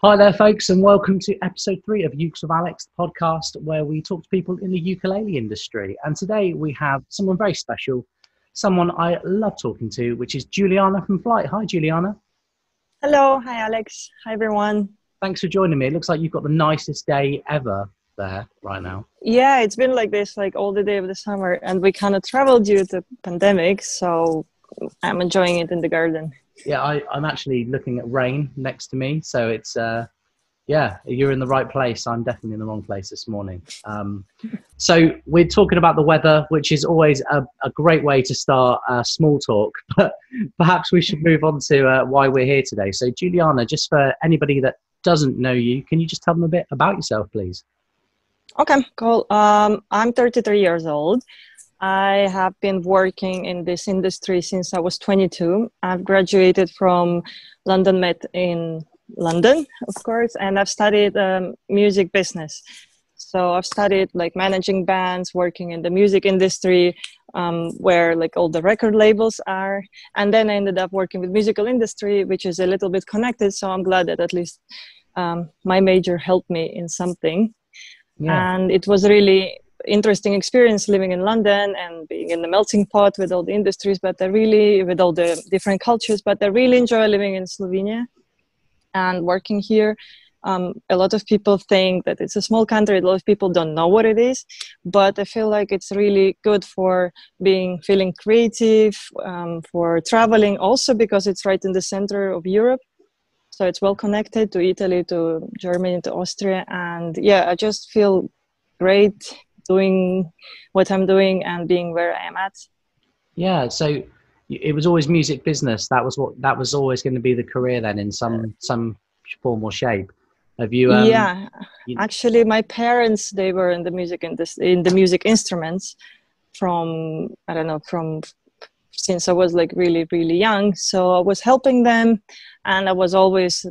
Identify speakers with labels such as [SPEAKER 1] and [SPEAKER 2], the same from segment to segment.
[SPEAKER 1] Hi there, folks, and welcome to episode three of Ukes with Alex, the podcast where we talk to people in the ukulele industry. And today we have someone very special, someone I love talking to, which is Juliana from Flight. Hi, Juliana.
[SPEAKER 2] Hello. Hi, Alex. Hi, everyone.
[SPEAKER 1] Thanks for joining me. It looks like you've got the nicest day ever there right now.
[SPEAKER 2] Yeah, it's been like this like all the day of the summer, and we kind of traveled due to pandemic, so I'm enjoying it in the garden
[SPEAKER 1] yeah, I, I'm actually looking at rain next to me, so it's uh, yeah, you're in the right place. I'm definitely in the wrong place this morning. Um, so we're talking about the weather, which is always a, a great way to start uh, small talk. But perhaps we should move on to uh, why we're here today. So Juliana, just for anybody that doesn't know you, can you just tell them a bit about yourself, please?
[SPEAKER 2] Okay, cool. Um, I'm 33 years old. I have been working in this industry since I was 22. I've graduated from London Met in London, of course, and I've studied um, music business. So I've studied like managing bands, working in the music industry, um, where like all the record labels are, and then I ended up working with musical industry, which is a little bit connected. So I'm glad that at least um, my major helped me in something. Yeah. And it was really interesting experience living in London and being in the melting pot with all the industries, but I really, with all the different cultures, but I really enjoy living in Slovenia and working here. Um, a lot of people think that it's a small country. A lot of people don't know what it is, but I feel like it's really good for being feeling creative, um, for traveling, also because it's right in the center of Europe. So it's well connected to Italy, to Germany, to Austria, and yeah, I just feel great doing what I'm doing and being where I am at.
[SPEAKER 1] Yeah, so it was always music business. That was what that was always going to be the career then in some some form or shape. Have you?
[SPEAKER 2] Um, yeah, you... actually, my parents they were in the music in this in the music instruments from I don't know from since I was like really really young. So I was helping them, and I was always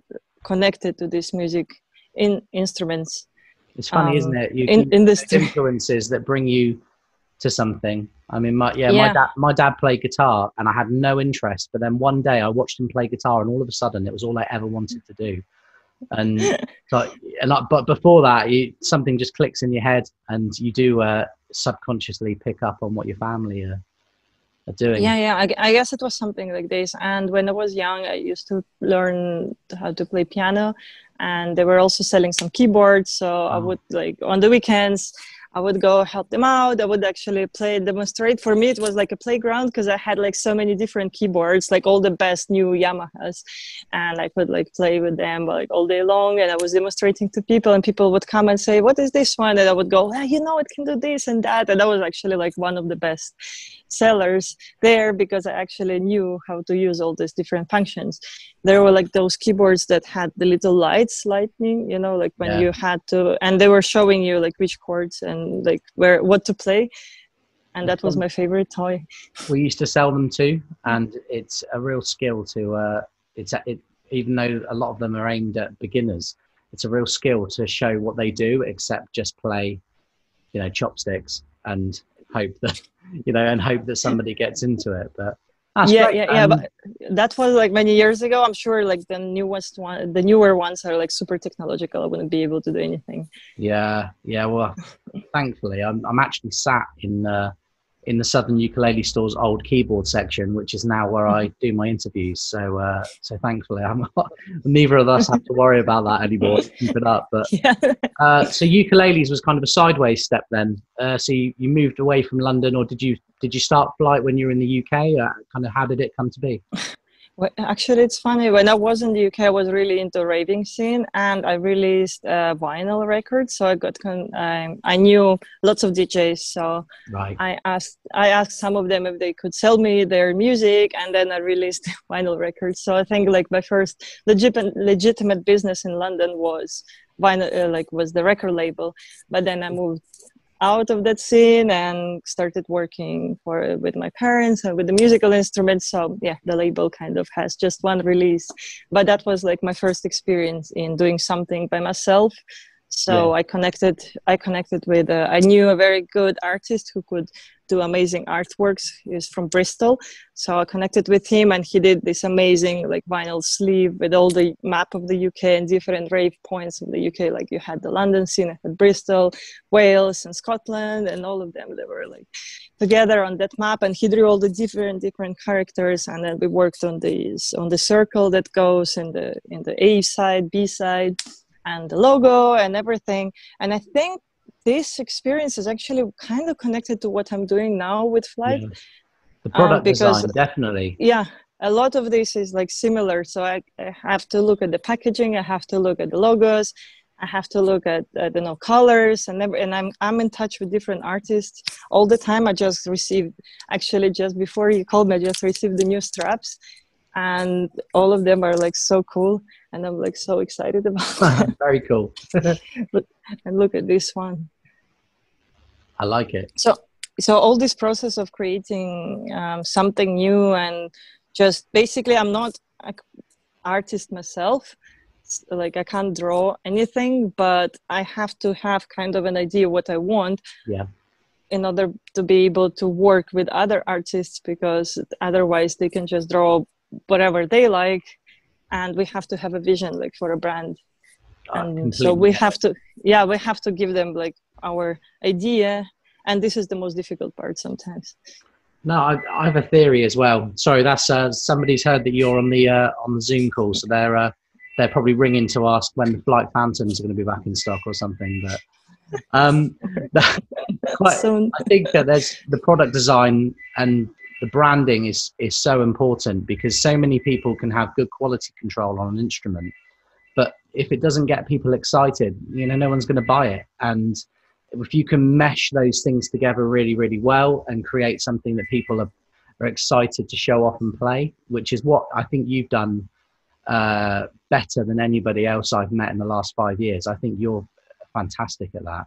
[SPEAKER 2] connected to this music in instruments
[SPEAKER 1] it's funny, um, isn't it? You, in, industry. influences that bring you to something. I mean, my, yeah, yeah, my dad, my dad played guitar, and I had no interest. But then one day, I watched him play guitar, and all of a sudden, it was all I ever wanted to do. And so, and I, but before that, you, something just clicks in your head, and you do uh, subconsciously pick up on what your family are, are doing.
[SPEAKER 2] Yeah, yeah. I, I guess it was something like this. And when I was young, I used to learn how to play piano, and they were also selling some keyboards so i uh-huh. would like on the weekends I would go help them out. I would actually play, demonstrate. For me, it was like a playground because I had like so many different keyboards, like all the best new Yamahas, and I could like play with them like all day long. And I was demonstrating to people, and people would come and say, "What is this one?" And I would go, ah, "You know, it can do this and that." And that was actually like one of the best sellers there because I actually knew how to use all these different functions. There were like those keyboards that had the little lights, lightning, you know, like when yeah. you had to, and they were showing you like which chords and like where what to play. And that was my favorite toy.
[SPEAKER 1] We used to sell them too and it's a real skill to uh it's it even though a lot of them are aimed at beginners it's a real skill to show what they do except just play you know chopsticks and hope that you know and hope that somebody gets into it. But
[SPEAKER 2] that's yeah, yeah, yeah. Um, but that was like many years ago. I'm sure like the newest one, the newer ones are like super technological. I wouldn't be able to do anything.
[SPEAKER 1] Yeah, yeah. Well, thankfully, I'm I'm actually sat in uh, in the Southern Ukulele Store's old keyboard section, which is now where I do my interviews. So, uh, so thankfully, I'm not, neither of us have to worry about that anymore. Keep it up. But yeah. uh, so ukuleles was kind of a sideways step then. Uh, so you, you moved away from London, or did you did you start flight when you were in the UK? Uh, kind of how did it come to be?
[SPEAKER 2] Well, actually, it's funny. When I was in the UK, I was really into raving scene, and I released vinyl record. So I got, con- um, I knew lots of DJs. So right. I asked, I asked some of them if they could sell me their music, and then I released vinyl records. So I think like my first legit- legitimate business in London was vinyl, uh, like was the record label. But then I moved out of that scene and started working for with my parents and with the musical instruments. So yeah the label kind of has just one release. But that was like my first experience in doing something by myself So yeah. I connected. I connected with. Uh, I knew a very good artist who could do amazing artworks. He's from Bristol, so I connected with him, and he did this amazing like vinyl sleeve with all the map of the UK and different rave points of the UK. Like you had the London scene, I had Bristol, Wales, and Scotland, and all of them. They were like together on that map, and he drew all the different different characters, and then we worked on these on the circle that goes in the in the A side, B side and the logo and everything. And I think this experience is actually kind of connected to what I'm doing now with Flight. Yeah.
[SPEAKER 1] The product um, because, design, definitely.
[SPEAKER 2] Yeah, a lot of this is like similar. So I, I, have to look at the packaging. I have to look at the logos. I have to look at I don't know colors and never, and I'm I'm in touch with different artists all the time. I just received actually just before you called me, I just received the new straps, and all of them are like so cool and i'm like so excited about
[SPEAKER 1] it. very cool
[SPEAKER 2] and look at this one.
[SPEAKER 1] I like it.
[SPEAKER 2] So so all this process of creating um, something new and just basically i'm not an artist myself. Like i can't draw anything but i have to have kind of an idea what i want
[SPEAKER 1] yeah.
[SPEAKER 2] in order to be able to work with other artists because otherwise they can just draw whatever they like and we have to have a vision like for a brand. Uh, and so we have to yeah we have to give them like our idea. And this is the most difficult part sometimes.
[SPEAKER 1] No i, I have a theory as well. Sorry that's uh, somebody's heard that you're on the uh, on the zoom call so they're uh, they're probably ringing to ask when the flight phantoms are going to be back in stock or something but um quite, so, i think that there's the product design and the branding is is so important because so many people can have good quality control on an instrument. But if it doesn't get people excited you know no one's going to buy it. And if you can mesh those things together really really well and create something that people are, are excited to show off and play which is what i think you've done uh, better than anybody else i've met in the last five years i think you're fantastic at that.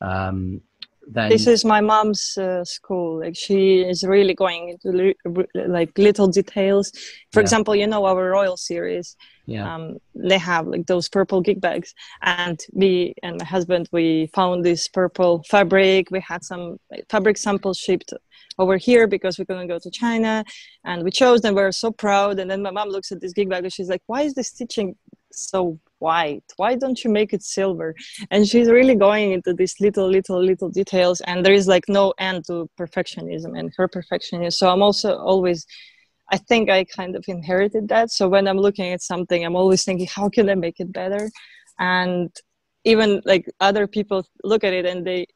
[SPEAKER 1] Um, then
[SPEAKER 2] this is my mom's uh, school. Like she is really going into li- like little details. For yeah. example you know our royal series?
[SPEAKER 1] Yeah.
[SPEAKER 2] Um, they have like those purple gig bags. And me and my husband we found this purple fabric. We had some fabric samples shipped over here because we couldn't go to china. And we chose them. We are so proud. And then my mom looks at this gig bag and she's like why is the stitching so white. Why don't you make it silver? And she's really going into these little little little details and there is like no end to perfectionism and her perfectionism. So i'm also always i think i kind of inherited that. So when i'm looking at something i'm always thinking how can i make it better? And even like other people look at it and they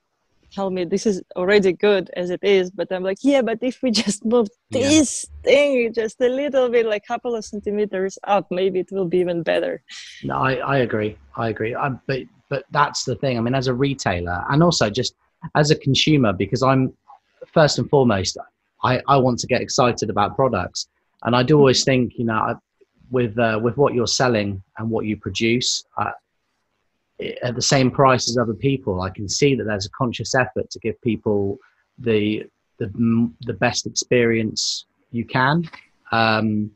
[SPEAKER 2] tell me this is already good as it is but i'm like yeah but if we just move this yeah. thing just a little bit like a couple of centimeters up maybe it will be even better.
[SPEAKER 1] No i, I agree. I agree. I, but but that's the thing. I mean as a retailer and also just as a consumer because i'm first and foremost i i want to get excited about products. And i do always think you know with uh, with what you're selling and what you produce uh, at the same price as other people. I can see that there's a conscious effort to give people the the the best experience you can. Um,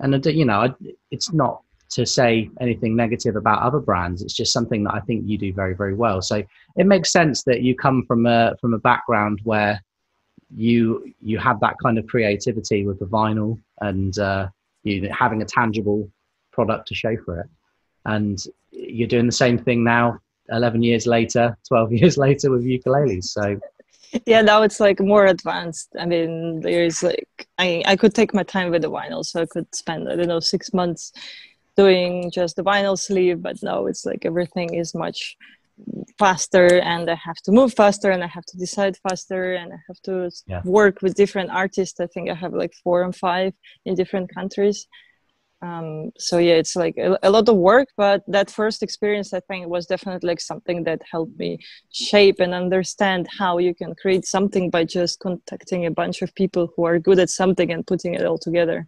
[SPEAKER 1] and you know, it's not to say anything negative about other brands. It's just something that I think you do very very well. So it makes sense that you come from a from a background where you you have that kind of creativity with the vinyl and uh, you having a tangible product to show for it and you're doing the same thing now 11 years later 12 years later with ukuleles so.
[SPEAKER 2] Yeah now it's like more advanced. I mean there's like i i could take my time with the vinyl so i could spend i don't know six months doing just the vinyl sleeve but now it's like everything is much faster and i have to move faster and i have to decide faster and i have to yeah. work with different artists. I think i have like four and five in different countries um, so yeah it's like a, a, lot of work but that first experience i think was definitely like something that helped me shape and understand how you can create something by just contacting a bunch of people who are good at something and putting it all together.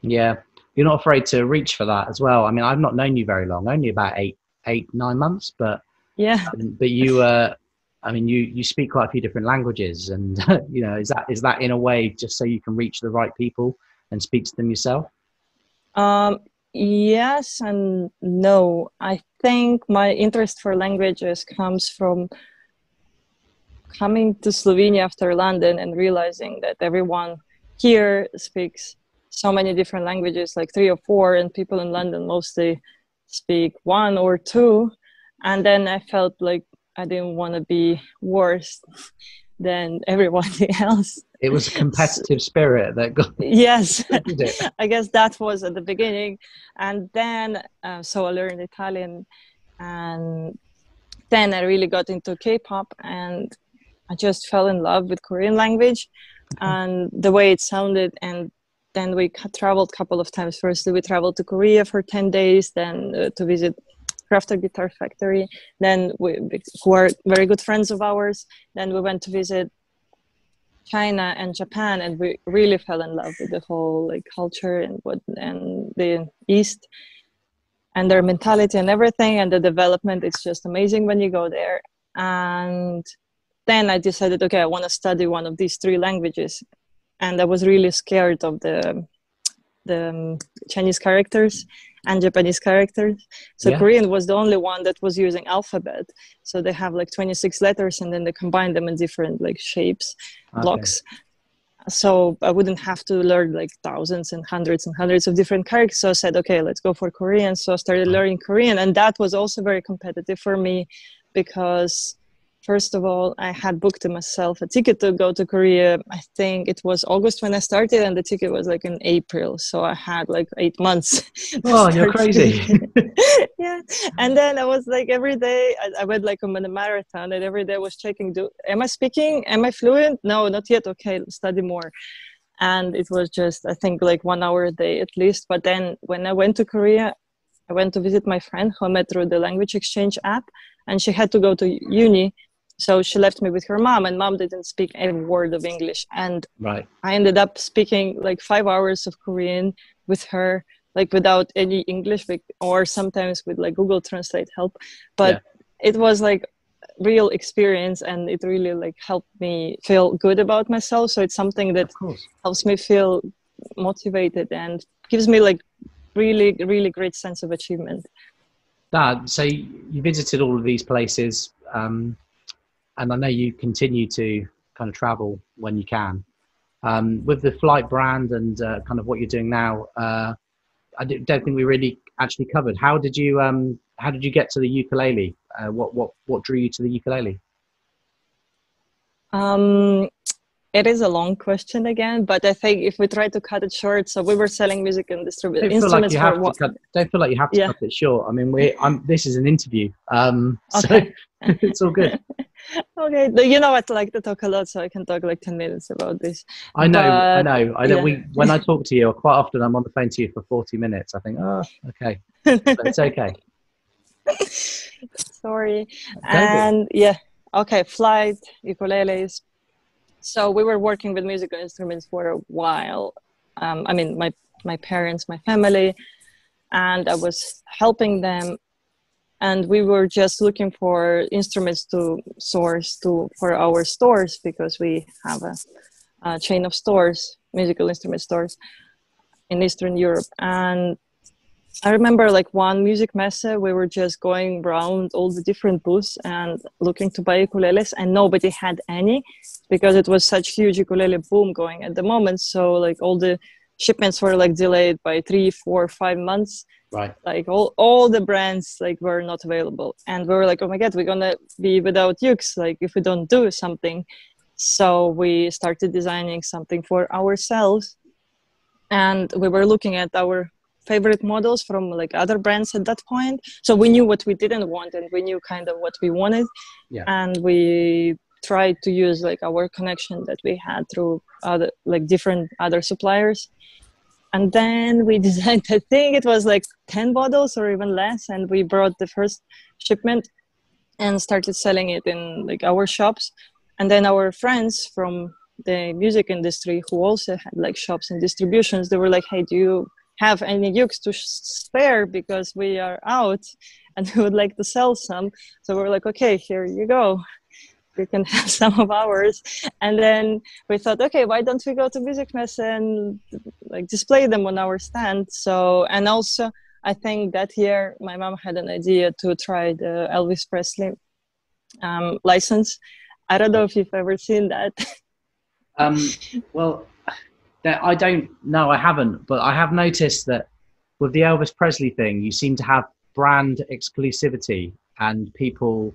[SPEAKER 1] Yeah. You're not afraid to reach for that as well. I mean i've not known you very long only about eight eight nine months but
[SPEAKER 2] yeah.
[SPEAKER 1] um, but you uh i mean you you speak quite a few different languages and you know is that is that in a way just so you can reach the right people and speak to them yourself
[SPEAKER 2] um, yes and no. I think my interest for languages comes from coming to Slovenia after London and realizing that everyone here speaks so many different languages, like three or four, and people in London mostly speak one or two. And then I felt like I didn't want to be worse than everybody else.
[SPEAKER 1] It was a competitive spirit that got.
[SPEAKER 2] Yes, I guess that was at the beginning, and then uh, so I learned Italian, and then I really got into K-pop, and I just fell in love with Korean language, and the way it sounded, and then we traveled a couple of times. Firstly, we traveled to Korea for ten days, then uh, to visit Crafter Guitar Factory. Then we, who are very good friends of ours. Then we went to visit China and Japan, and we really fell in love with the whole like culture and what and the East and their mentality and everything. And the development It's just amazing when you go there. And then I decided, okay, I want to study one of these three languages, and I was really scared of the the um, Chinese characters and Japanese characters. So yeah. Korean was the only one that was using alphabet. So they have like 26 letters and then they combine them in different like shapes, okay. blocks. So I wouldn't have to learn like thousands and hundreds and hundreds of different characters. So I said, okay, let's go for Korean. So I started uh-huh. learning Korean and that was also very competitive for me because First of all, I had booked myself a ticket to go to Korea. I think it was August when I started, and the ticket was like in April. So I had like eight months.
[SPEAKER 1] Oh, you're crazy.
[SPEAKER 2] yeah. And then I was like every day, I, I went like on a marathon, and every day I was checking do, am I speaking? Am I fluent? No, not yet. Okay, study more. And it was just, I think, like one hour a day at least. But then when I went to Korea, I went to visit my friend who I met through the language exchange app, and she had to go to uni so she left me with her mom and mom didn't speak a word of english. And
[SPEAKER 1] right.
[SPEAKER 2] I ended up speaking like five hours of korean with her like without any english or sometimes with like google translate help. But yeah. it was like real experience and it really like helped me feel good about myself. So it's something that helps me feel motivated and gives me like really really great sense of achievement.
[SPEAKER 1] Dad so you visited all of these places um, and I know you continue to kind of travel when you can. Um, with the flight brand and uh, kind of what you're doing now, uh, I don't think we really actually covered. How did you um, how did you get to the ukulele? Uh, what what what drew you to the ukulele?
[SPEAKER 2] Um, it is a long question again, but I think if we try to cut it short, so we were selling music and distributing instruments
[SPEAKER 1] like for cut, don't feel like you have to yeah. cut it short. I mean, we I'm, this is an interview, um, okay. so it's all good.
[SPEAKER 2] okay, you know I like to talk a lot, so I can talk like ten minutes about this.
[SPEAKER 1] I know, but, I know, I know. Yeah. We when I talk to you, quite often I'm on the phone to you for forty minutes. I think, oh, okay, but it's okay.
[SPEAKER 2] Sorry, and yeah, okay, flight ukuleles so we were working with musical instruments for a while. Um, i mean my my parents my family and i was helping them. And we were just looking for instruments to source to for our stores because we have a, a chain of stores musical instrument stores in eastern europe. And I remember like one Musikmesse, we were just going around all the different booths and looking to buy ukuleles, and nobody had any because it was such huge ukulele boom going at the moment. So like all the shipments were like delayed by three, four, five months.
[SPEAKER 1] Right.
[SPEAKER 2] Like all, all the brands like were not available, and we were like, oh my god, we're gonna be without ukes like if we don't do something. So we started designing something for ourselves, and we were looking at our favorite models from like other brands at that point. So we knew what we didn't want and we knew kind of what we wanted.
[SPEAKER 1] Yeah.
[SPEAKER 2] and we tried to use like our connection that we had through other like different other suppliers. And then we designed i think it was like 10 bottles or even less and we brought the first shipment and started selling it in like our shops. And then our friends from the music industry who also had like shops and distributions they were like hey do you have any ukes to spare because we are out and we would like to sell some. So we're like, okay, here you go. You can have some of ours. And then we thought, okay, why don't we go to Musikmesse and like display them on our stand? So, and also I think that year my mom had an idea to try the Elvis Presley um, license. I don't know if you've ever seen that.
[SPEAKER 1] um, well, I don't. No, I haven't. But I have noticed that with the Elvis Presley thing, you seem to have brand exclusivity, and people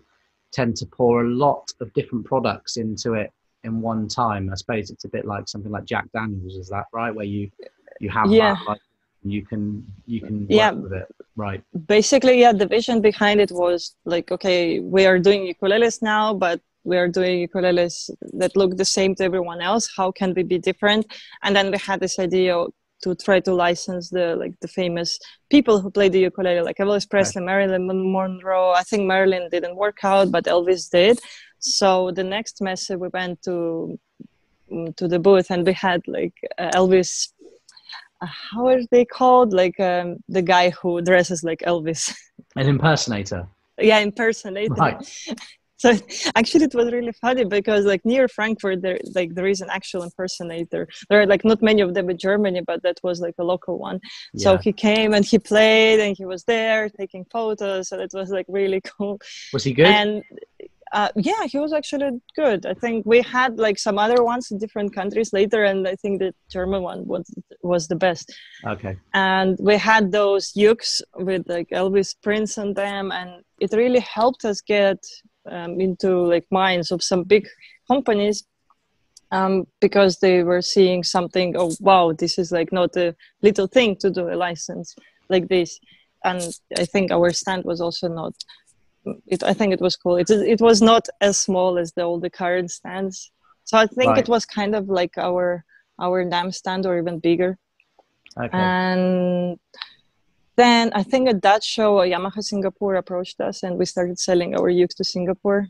[SPEAKER 1] tend to pour a lot of different products into it in one time. I suppose it's a bit like something like Jack Daniels, is that right? Where you you have yeah. that, like, you can you can work yeah. with it, right?
[SPEAKER 2] Basically, yeah. The vision behind it was like, okay, we are doing ukuleles now, but we are doing ukuleles that look the same to everyone else. How can we be different? And then we had this idea to try to license the like the famous people who play the ukulele, like Elvis Presley, right. Marilyn Monroe. I think Marilyn didn't work out, but Elvis did. So the next message we went to mm, to the booth and we had like uh, Elvis. Uh, how are they called? Like um, the guy who dresses like Elvis.
[SPEAKER 1] An impersonator.
[SPEAKER 2] yeah, impersonator. Right. so actually it was really funny because like near frankfurt there like there is an actual impersonator there are like not many of them in germany but that was like a local one yeah. so he came and he played and he was there taking photos so it was like really cool
[SPEAKER 1] was he good
[SPEAKER 2] and uh, yeah, he was actually good. I think we had like some other ones in different countries later, and I think the German one was was the best.
[SPEAKER 1] Okay.
[SPEAKER 2] And we had those ukes with like Elvis prints on them, and it really helped us get um, into like minds of some big companies um, because they were seeing something. Oh wow, this is like not a little thing to do a license like this. And I think our stand was also not it, I think it was cool. It, it was not as small as the all the current stands, so I think right. it was kind of like our our NAMM stand or even bigger. Okay. And then I think at that show, Yamaha Singapore approached us, and we started selling our ukes to Singapore.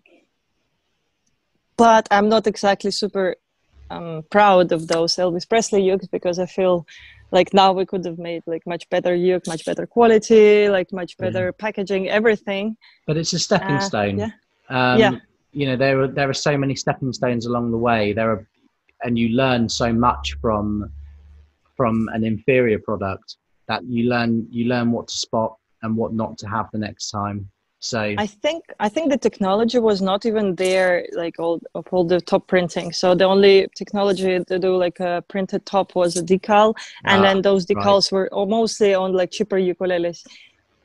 [SPEAKER 2] But I'm not exactly super um, proud of those Elvis Presley ukes because I feel like now we could have made like much better uke much better quality like much better yeah. packaging everything
[SPEAKER 1] but it's a stepping uh, stone yeah. Um, yeah you know there are there are so many stepping stones along the way there are and you learn so much from from an inferior product that you learn you learn what to spot and what not to have the next time so
[SPEAKER 2] I think I think the technology was not even there, like all of all the top printing. So the only technology to do like a printed top was a decal, and ah, then those decals right. were mostly on like cheaper ukuleles.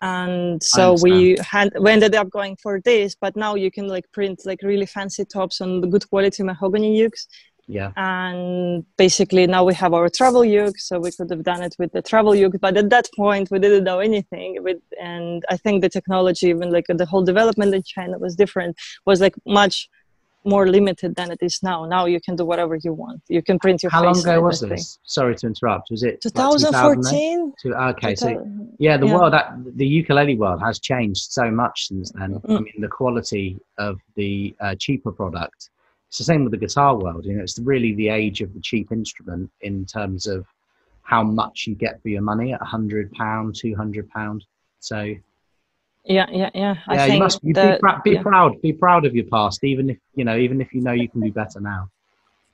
[SPEAKER 2] And so we had we ended up going for this, but now you can like print like really fancy tops on the good quality mahogany ukes
[SPEAKER 1] yeah.
[SPEAKER 2] And basically now we have our travel uke so we could have done it with the travel uke but at that point we didn't know anything with and i think the technology even like the whole development in china was different was like much more limited than it is now. Now you can do whatever you want. You can print your
[SPEAKER 1] how long ago was this? Sorry to interrupt. Was it
[SPEAKER 2] 2014
[SPEAKER 1] like okay so yeah the yeah. world that the ukulele world has changed so much since then. Mm. i mean the quality of the uh, cheaper product it's the same with the guitar world. You know, it's really the age of the cheap instrument in terms of how much you get for your money at hundred pound, two hundred pound. So
[SPEAKER 2] yeah, yeah, yeah.
[SPEAKER 1] I yeah, you must you the, be, pr- be yeah. proud. Be proud of your past, even if you know, even if you know you can do better now.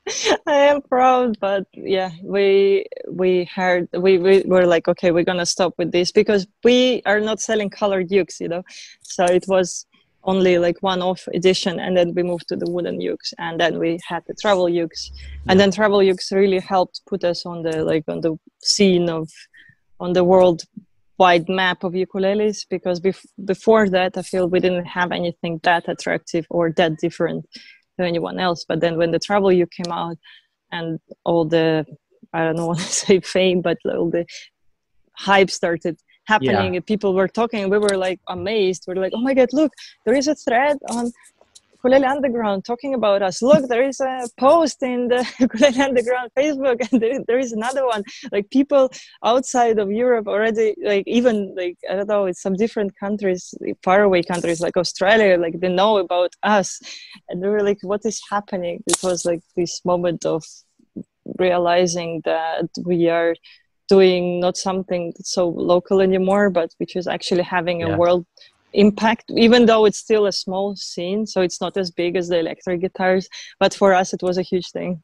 [SPEAKER 2] I am proud, but yeah, we we heard we, we were like, okay, we're gonna stop with this because we are not selling colored ukes, you know. So it was only like one off edition and then we moved to the wooden ukes and then we had the travel ukes and then travel ukes really helped put us on the like on the scene of on the world wide map of ukuleles because bef- before that i feel we didn't have anything that attractive or that different to anyone else. But then when the travel uke came out and all the i don't know what to say fame but all the hype started happening yeah. people were talking we were like amazed we are like oh my god look there is a thread on Ukulele Underground talking about us. Look, there is a post in the Ukulele Underground Facebook, and there, there is another one. Like people outside of Europe already, like even like I don't know, it's some different countries, faraway countries like Australia, like they know about us, and they were like, "What is happening?" It was like this moment of realizing that we are doing not something so local anymore, but which is actually having a yeah. world impact, even though it's still a small scene. So it's not as big as the electric guitars, but for us, it was a huge thing.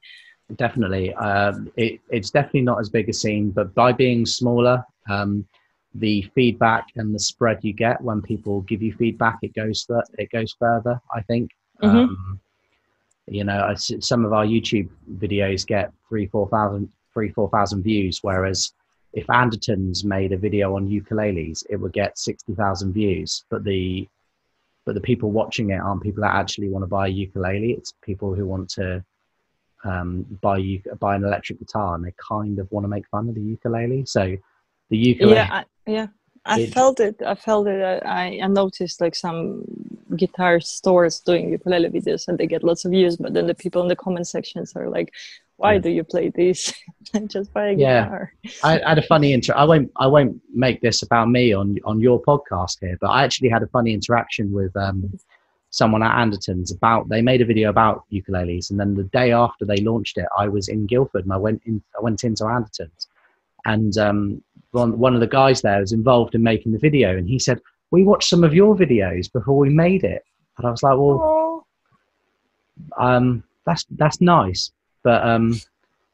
[SPEAKER 1] Definitely. Um, it, it's definitely not as big a scene, but by being smaller, um, the feedback and the spread you get when people give you feedback, it goes th- it goes further. I think.
[SPEAKER 2] Mhm.
[SPEAKER 1] Um, you know, I some of our YouTube videos get three, four thousand, three, four thousand views, whereas if Andertons made a video on ukuleles, it would get sixty thousand views. But the but the people watching it aren't people that actually want to buy a ukulele. It's people who want to um, buy you buy an electric guitar and they kind of want to make fun of the ukulele. So the ukulele,
[SPEAKER 2] yeah I, yeah i
[SPEAKER 1] It-
[SPEAKER 2] felt it i felt it I, I noticed like some guitar stores doing ukulele videos and they get lots of views but then the people in the comment sections are like why
[SPEAKER 1] Yeah.
[SPEAKER 2] do you play this just buy a
[SPEAKER 1] Yeah.
[SPEAKER 2] guitar
[SPEAKER 1] I, I had a funny inter. I won't. I won't make this about me on on your podcast here, but I actually had a funny interaction with um, someone at Andertons about. They made a video about ukuleles, and then the day after they launched it, I was in Guildford, and I went in. I went into Andertons, and um, one one of the guys there was involved in making the video, and he said, "We watched some of your videos before we made it," and I was like, "Well,
[SPEAKER 2] oh,
[SPEAKER 1] um, that's that's nice, but um,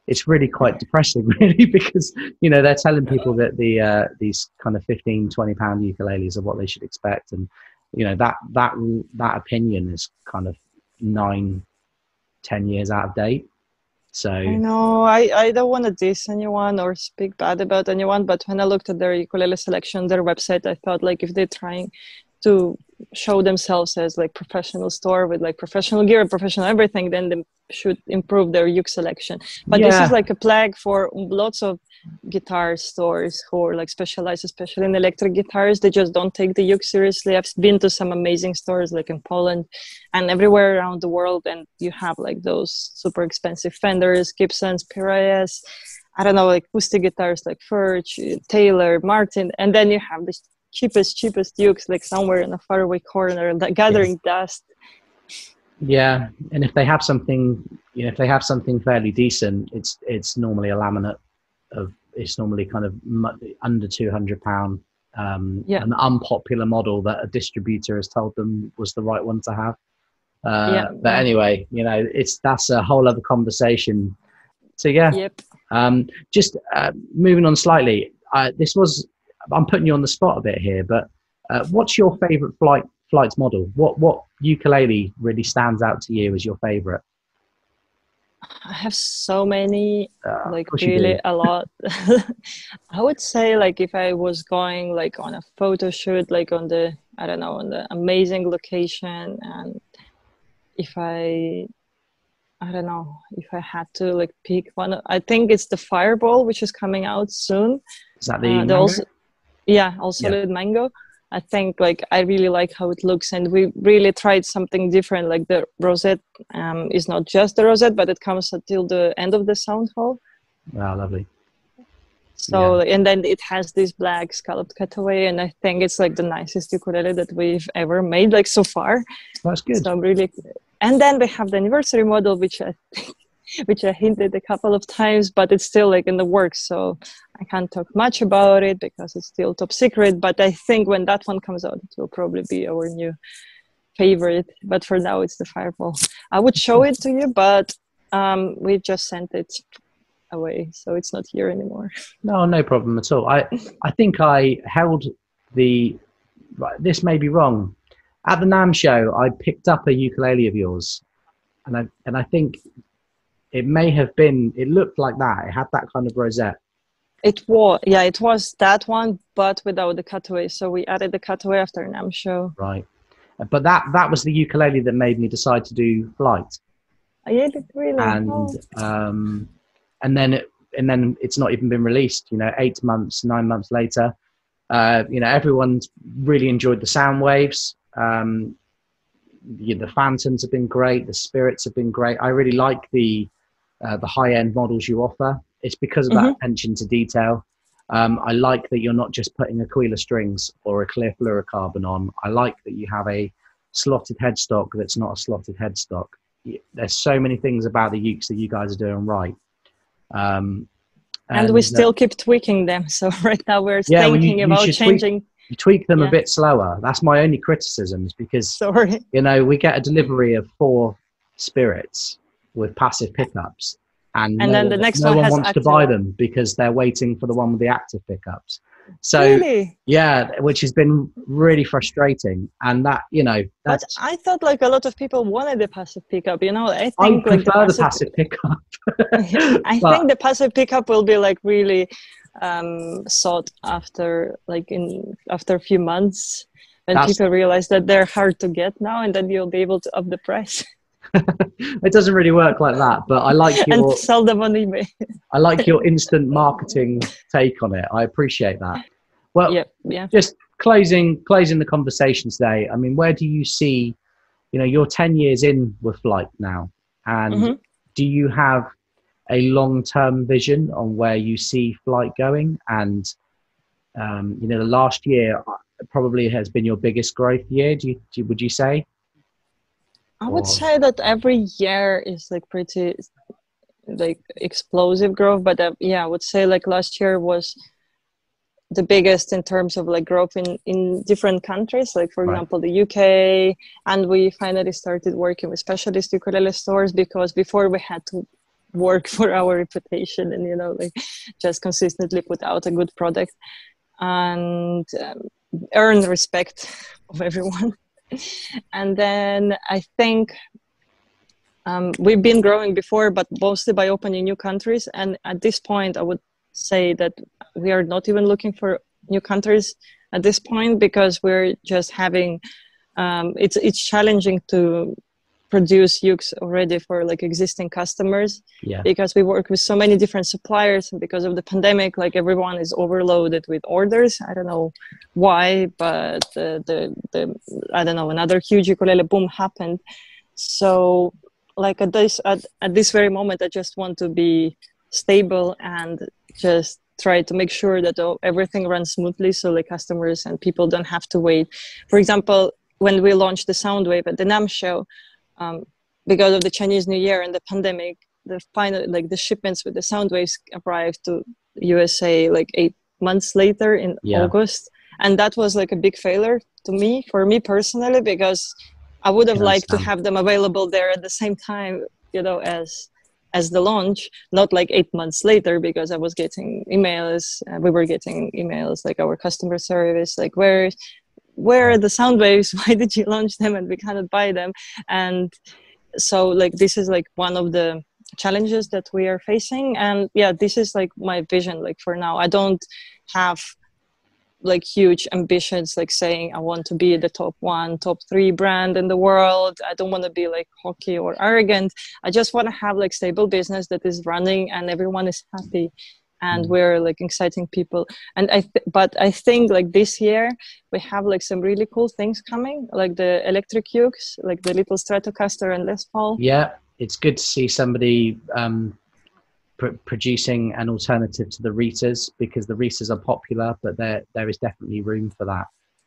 [SPEAKER 1] it's really quite depressing, really, because you know they're telling people that the uh, these kind of 15 20 pound ukuleles are what they should expect, and you know that that that opinion is kind of nine, ten years out of date. So
[SPEAKER 2] I I, I don't want to diss anyone or speak bad about anyone, but when I looked at their ukulele selection, their website, I thought like if they're trying to show themselves as like professional store with like professional gear and professional everything, then they should improve their uke selection. But this is like a plague for lots of guitar stores who are like specialized, especially in electric guitars. They just don't take the uke seriously. I've been to some amazing stores like in Poland and everywhere around the world, and you have like those super expensive Fenders, Gibsons, Piraeus. I don't know, like acoustic guitars like Furch, Taylor, Martin, and then you have the cheapest, cheapest Dukes like somewhere in a faraway corner, like gathering dust.
[SPEAKER 1] yeah, and if they have something, you know, if they have something fairly decent, it's it's normally a laminate of it's normally kind of under 200 pound um
[SPEAKER 2] Yeah.
[SPEAKER 1] an unpopular model that a distributor has told them was the right one to have uh
[SPEAKER 2] Yeah.
[SPEAKER 1] but anyway you know it's that's a whole other conversation so yeah
[SPEAKER 2] Yep.
[SPEAKER 1] um just uh, moving on slightly uh, this was i'm putting you on the spot a bit here but uh, what's your favorite flight flights model? What what ukulele really stands out to you as your favorite?
[SPEAKER 2] I have so many
[SPEAKER 1] uh,
[SPEAKER 2] like
[SPEAKER 1] course you do.
[SPEAKER 2] really a lot. I would say like if i was going like on a photo shoot like on the i don't know on the amazing location and if i i don't know if i had to like pick one i think it's the fireball which is coming out soon.
[SPEAKER 1] Is that the,
[SPEAKER 2] uh, the
[SPEAKER 1] mango?
[SPEAKER 2] also, yeah. also with mango. I think like i really like how it looks and we really tried something different like the rosette um, is not just the rosette but it comes until the end of the sound hole
[SPEAKER 1] wow lovely.
[SPEAKER 2] So and then it has this black scalloped cutaway and i think it's like the nicest ukulele that we've ever made like so far.
[SPEAKER 1] That's good.
[SPEAKER 2] So i'm really and then we have the anniversary model which i which i hinted a couple of times but it's still like in the works so i can't talk much about it because it's still top secret but i think when that one comes out it will probably be our new favorite but for now it's the fireball i would show it to you but um, we just sent it away so it's not here anymore
[SPEAKER 1] No, no problem at all. I, I think I held the. Right, this may be wrong. At the NAMM show, I picked up a ukulele of yours, and I and I think it may have been. It looked like that. It had that kind of rosette.
[SPEAKER 2] It was, yeah, it was that one, but without the cutaway. So we added the cutaway after NAMM show.
[SPEAKER 1] Right. But that that was the ukulele that made me decide to do flight,
[SPEAKER 2] it really.
[SPEAKER 1] and
[SPEAKER 2] oh.
[SPEAKER 1] um, and then it, and then it's not even been released. You know, eight months, nine months later, uh, you know, everyone's really enjoyed the sound waves. Um, you the phantoms have been great. The spirits have been great. I really like the uh, the high end models you offer. It's because of that attention to detail. Um, I like that you're not just putting a Aquila strings or a clear fluorocarbon on. I like that you have a slotted headstock that's not a slotted headstock. There's so many things about the ukes that you guys are doing right. Um,
[SPEAKER 2] and, we
[SPEAKER 1] uh,
[SPEAKER 2] still keep tweaking them. So right now we're
[SPEAKER 1] Yeah, you-
[SPEAKER 2] thinking
[SPEAKER 1] you
[SPEAKER 2] about
[SPEAKER 1] tweak-
[SPEAKER 2] changing.
[SPEAKER 1] you tweak them
[SPEAKER 2] Yeah.
[SPEAKER 1] a bit slower. That's my only criticisms because
[SPEAKER 2] Sorry.
[SPEAKER 1] you know we get a delivery of four spirits with passive pickups, and,
[SPEAKER 2] And
[SPEAKER 1] no
[SPEAKER 2] then the
[SPEAKER 1] one-
[SPEAKER 2] next
[SPEAKER 1] no
[SPEAKER 2] one
[SPEAKER 1] one wants to buy them because they're waiting for the one with the active pickups. So
[SPEAKER 2] really?
[SPEAKER 1] yeah, which has been really frustrating. And that you know,
[SPEAKER 2] But I thought like a lot of people wanted the passive pickup. You know, I
[SPEAKER 1] I
[SPEAKER 2] think like
[SPEAKER 1] prefer the passive pickup.
[SPEAKER 2] I
[SPEAKER 1] But-
[SPEAKER 2] think the passive pickup will be like really um, sought after, like in after a few months when people realize that they're hard to get now, and then you'll be able to up the price
[SPEAKER 1] it doesn't really work like that, but I like your
[SPEAKER 2] and sell them on eBay.
[SPEAKER 1] I like your instant marketing take on it. I appreciate that. Well,
[SPEAKER 2] yeah, yeah.
[SPEAKER 1] just closing closing the conversation today. I mean, where do you see? You know, you're ten years in with Flight now, and
[SPEAKER 2] Mhm.
[SPEAKER 1] do you have a long term vision on where you see Flight going? And um, you know, the last year uh, probably has been your biggest growth year. Do you, do you would you say?
[SPEAKER 2] I would say that every year is like pretty like explosive growth, but uh, yeah, I would say like last year was the biggest in terms of like growth in in different countries like for
[SPEAKER 1] Right.
[SPEAKER 2] example the uk and we finally started working with specialist ukulele stores because before we had to work for our reputation and you know like just consistently put out a good product and um, earn respect of everyone and then i think um, we've been growing before but mostly by opening new countries. And at this point i would say that we are not even looking for new countries at this point because we're just having um, it's it's challenging to produce ukes already for like existing customers
[SPEAKER 1] Yeah,
[SPEAKER 2] because we work with so many different suppliers and because of the pandemic like everyone is overloaded with orders. I don't know why but the the, the i don't know another huge ukulele boom happened. So like at this at, at this very moment i just want to be stable and just try to make sure that everything runs smoothly so the customers and people don't have to wait. For example when we launched the soundwave at the NAMM show um, because of the chinese new year and the pandemic the final like the shipments with the soundwaves arrived to usa like eight months later in
[SPEAKER 1] Yeah.
[SPEAKER 2] august and that was like a big failure to me for me personally because i would have liked to have them available there at the same time you know as as the launch not like eight months later because i was getting emails uh, we were getting emails like our customer service like where where are the sound waves? Why did you launch them? And we cannot buy them. And so like this is like one of the challenges that we are facing. And yeah this is like my vision like for now. I don't have like huge ambitions like saying i want to be the top one top three brand in the world. I don't want to be like cocky or arrogant. I just want to have like stable business that is running and everyone is happy and
[SPEAKER 1] Mm.
[SPEAKER 2] we're like exciting people and i th- but i think like this year we have like some really cool things coming like the electric ukes like the little stratocaster and les paul
[SPEAKER 1] yeah. It's good to see somebody um, pr- producing an alternative to the Risas because the Risas are popular, but there there is definitely room for that.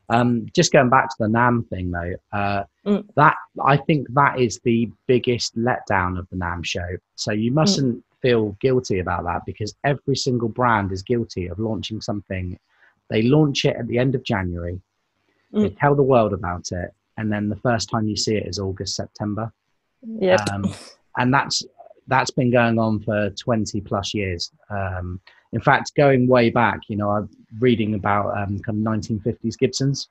[SPEAKER 1] Um, just going back to the NAMM thing though, uh,
[SPEAKER 2] Mm.
[SPEAKER 1] that I think that is the biggest letdown of the NAMM show. So you mustn't feel guilty about that because every single brand is guilty of launching something. They launch it at the end of January. They
[SPEAKER 2] Mm.
[SPEAKER 1] tell the world about it, and then the first time you see it is August, September
[SPEAKER 2] yeah
[SPEAKER 1] um, and that's that's been going on for 20 plus years um, in fact going way back you know i'm reading about um, kind of 1950s gibsons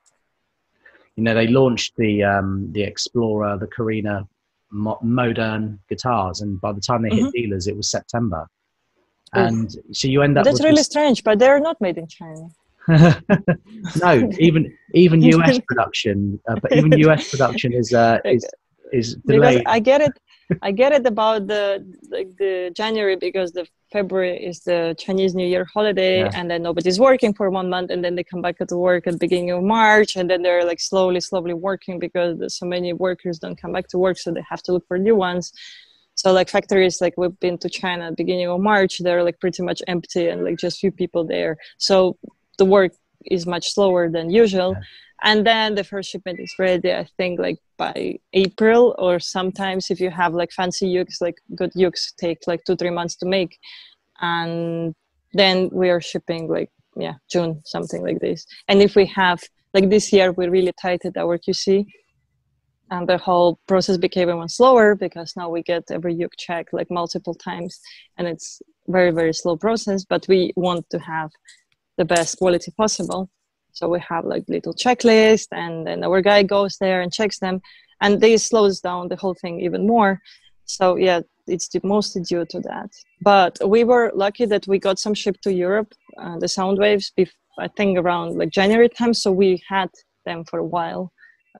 [SPEAKER 1] you know they launched the um, the explorer the korina mo- modern guitars and by the time they hit dealers it was september. And so you end up
[SPEAKER 2] that's really
[SPEAKER 1] this-
[SPEAKER 2] strange but they're not made in china.
[SPEAKER 1] No even even us production uh, but even us production is uh, is is
[SPEAKER 2] because
[SPEAKER 1] delayed.
[SPEAKER 2] I get it. I get it about the like the January because the February is the Chinese New Year holiday,
[SPEAKER 1] Yeah.
[SPEAKER 2] and then nobody's working for one month, and then they come back to work at the beginning of March, and then they're like slowly, slowly working because so many workers don't come back to work, so they have to look for new ones. So like factories, like we've been to China at beginning of March, they're like pretty much empty and like just few people there. So the work is much slower than usual.
[SPEAKER 1] Yeah.
[SPEAKER 2] And then the first shipment is ready, I think, like by April, or sometimes if you have like fancy ukes, like good ukes take like two, three months to make. And then we are shipping like, yeah, June, something like this. And if we have, like this year, we really tightened our QC and the whole process became even slower because now we get every uke check like multiple times and it's very very slow process but we want to have the best quality possible. So we have like little checklist, and then our guy goes there and checks them, and this slows down the whole thing even more. So yeah, it's mostly due to that. But we were lucky that we got some shipped to Europe, uh, the sound waves, I think around like January time. So we had them for a while.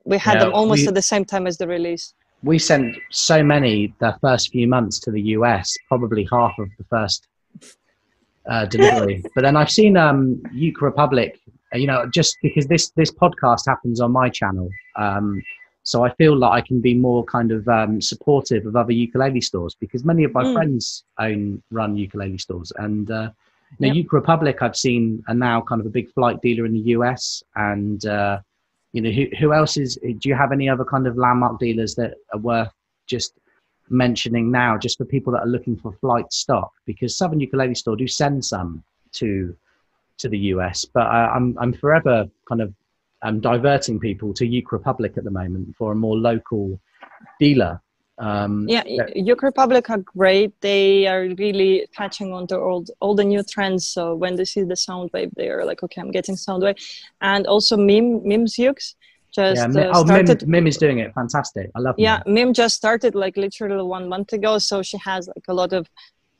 [SPEAKER 2] We had yeah, them almost we, at the same time as the release.
[SPEAKER 1] We sent so many the first few months to the US, probably half of the first uh, delivery. but then I've seen um, Uke Republic, uh, you know, just because this this podcast happens on my channel. Um, so I feel like I can be more kind of um, supportive of other ukulele stores because many of my mm. friends own run ukulele stores, and uh, know, yep. Uke Republic I've seen are now kind of a big flight dealer in the US, and uh, you know who who else is? Do you have any other kind of landmark dealers that are worth just mentioning now, just for people that are looking for flight stock? Because Southern Ukulele Store do send some to to the US, but I, I'm I'm forever kind of um, diverting people to Uke Republic at the moment for a more local dealer.
[SPEAKER 2] Um, yeah, Uke Republic are great. They are really catching on to all, all the new trends. So when they see the sound wave, they are like, okay, I'm getting sound wave. And also Mim, Mim's Ukes just yeah,
[SPEAKER 1] Mim, uh, oh, Mim, Mim, is doing it fantastic. I love it.
[SPEAKER 2] Yeah, Mim just started like literally one month ago. So she has like a lot of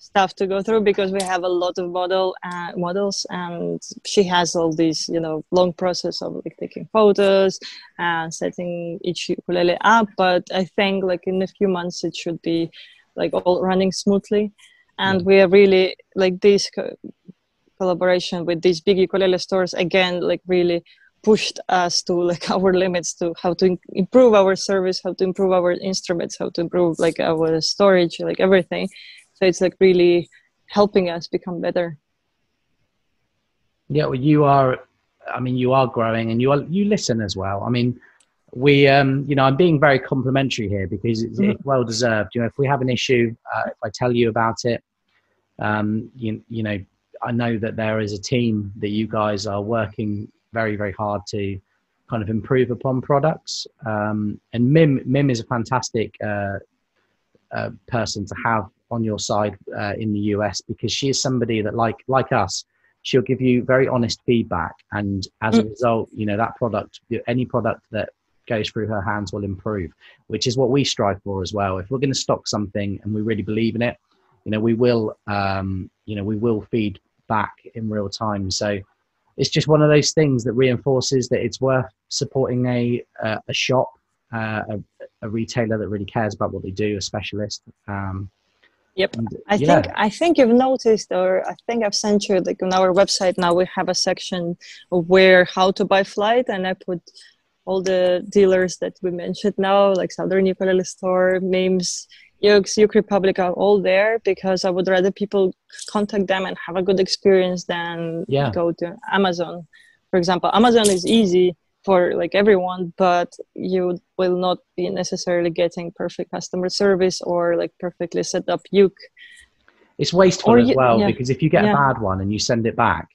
[SPEAKER 2] stuff to go through because we have a lot of model uh, models and she has all these you know long process of like taking photos and setting each ukulele up but i think like in a few months it should be like all running smoothly and we are really like this co- collaboration with these big ukulele stores again like really pushed us to like our limits to how to improve our service how to improve our instruments how to improve like our storage like everything. So it's like really helping us become better.
[SPEAKER 1] Yeah well you are i mean you are growing and you are you listen as well. I mean we um you know i'm being very complimentary here because it's, mm-hmm. it's well deserved. You know if we have an issue uh, if i tell you about it um you, you know i know that there is a team that you guys are working very very hard to kind of improve upon products um and mim mim is a fantastic uh, uh person to have on your side uh, in the US because she is somebody that, like like us, she'll give you very honest feedback, and as mm. a result, you know that product, any product that goes through her hands will improve, which is what we strive for as well. If we're going to stock something and we really believe in it, you know, we will, um, you know, we will feed back in real time. So it's just one of those things that reinforces that it's worth supporting a uh, a shop, uh, a, a, retailer that really cares about what they do, a specialist. Um,
[SPEAKER 2] Yep. And, I yeah. think I think you've noticed, or I think I've sent you like on our website now we have a section where how to buy flight, and I put all the dealers that we mentioned now, like Southern Ukulele Store, Mims, Ukes, Uke Republic are all there because I would rather people contact them and have a good experience than yeah. go to Amazon. For example, Amazon is easy for like everyone but you will not be necessarily getting perfect customer service or like perfectly set up uke
[SPEAKER 1] it's wasteful or as well yeah. because if you get yeah. a bad one and you send it back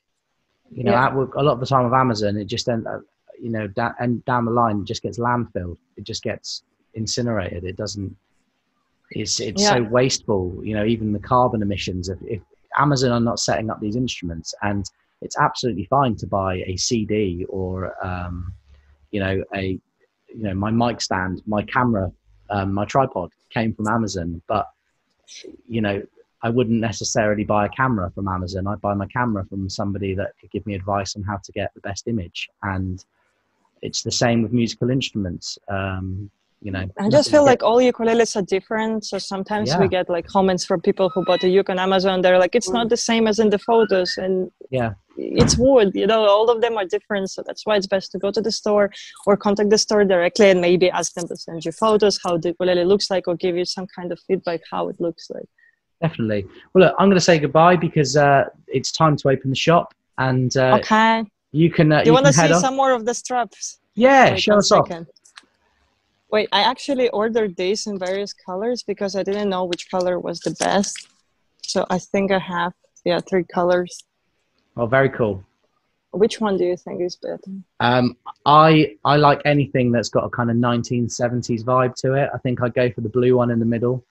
[SPEAKER 1] you know yeah. a lot of the time with amazon it just end up you know da- and down the line it just gets landfilled it just gets incinerated it doesn't it's it's so wasteful you know even the carbon emissions if, if amazon are not setting up these instruments and it's absolutely fine to buy a cd or um, you know a you know my mic stand my camera um, my tripod came from amazon but you know i wouldn't necessarily buy a camera from amazon. I'd buy my camera from somebody that could give me advice on how to get the best image and it's the same with musical instruments. Um, you know
[SPEAKER 2] i just feel like all ukuleles are different so sometimes yeah. we get like comments from people who bought a uke on amazon they're like it's not mm. the same as in the photos and
[SPEAKER 1] yeah.
[SPEAKER 2] it's wood you know all of them are different so that's why it's best to go to the store or contact the store directly and maybe ask them to send you photos how the ukulele looks like or give you some kind of feedback how it looks like.
[SPEAKER 1] Definitely. Well look i'm going to say goodbye because uh, it's time to open the shop and uh,
[SPEAKER 2] okay.
[SPEAKER 1] you can uh,
[SPEAKER 2] you, you want to see off. some more of the straps?
[SPEAKER 1] Yeah Wait, show us off
[SPEAKER 2] Wait, I actually ordered these in various colors because I didn't know which color was the best. So I think I have, yeah, three colors.
[SPEAKER 1] Oh, very cool.
[SPEAKER 2] Which one do you think is better?
[SPEAKER 1] Um, I I like anything that's got a kind of 1970s vibe to it. I think I'd go for the blue one in the middle.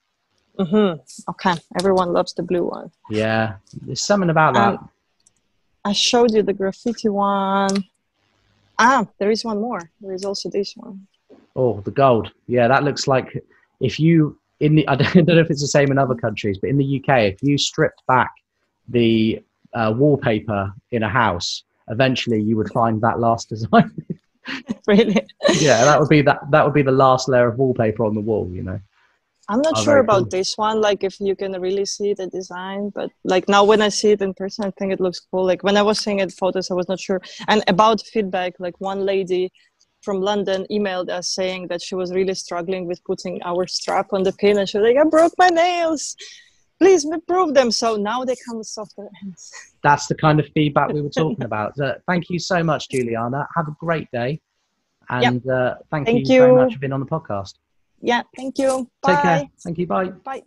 [SPEAKER 2] Mm-hmm. Okay, everyone loves the blue one.
[SPEAKER 1] Yeah, there's something about that. Um,
[SPEAKER 2] I showed you the graffiti one. Ah, there is one more. There is also this one.
[SPEAKER 1] Oh, the gold. Yeah, that looks like if you in the I don't know if it's the same in other countries, but in the UK, if you stripped back the uh, wallpaper in a house, eventually you would find that last design.
[SPEAKER 2] really?
[SPEAKER 1] yeah, that would be that. That would be the last layer of wallpaper on the wall. You know.
[SPEAKER 2] I'm not
[SPEAKER 1] Oh,
[SPEAKER 2] sure about
[SPEAKER 1] cool.
[SPEAKER 2] this one, like if you can really see the design, but like now when I see it in person, I think it looks cool. Like when I was seeing it photos, I was not sure. And about feedback, like one lady from London emailed us saying that she was really struggling with putting our strap on the pin, and she was like, "I broke my nails. Please improve them." So now they come with softer ends.
[SPEAKER 1] That's the kind of feedback we were talking about. Uh, thank you so much, Juliana. Have a great day, and uh, thank,
[SPEAKER 2] Thank
[SPEAKER 1] you, very much for being on the podcast.
[SPEAKER 2] Yeah, thank you. Bye.
[SPEAKER 1] Take care. Thank you. Bye.
[SPEAKER 2] Bye.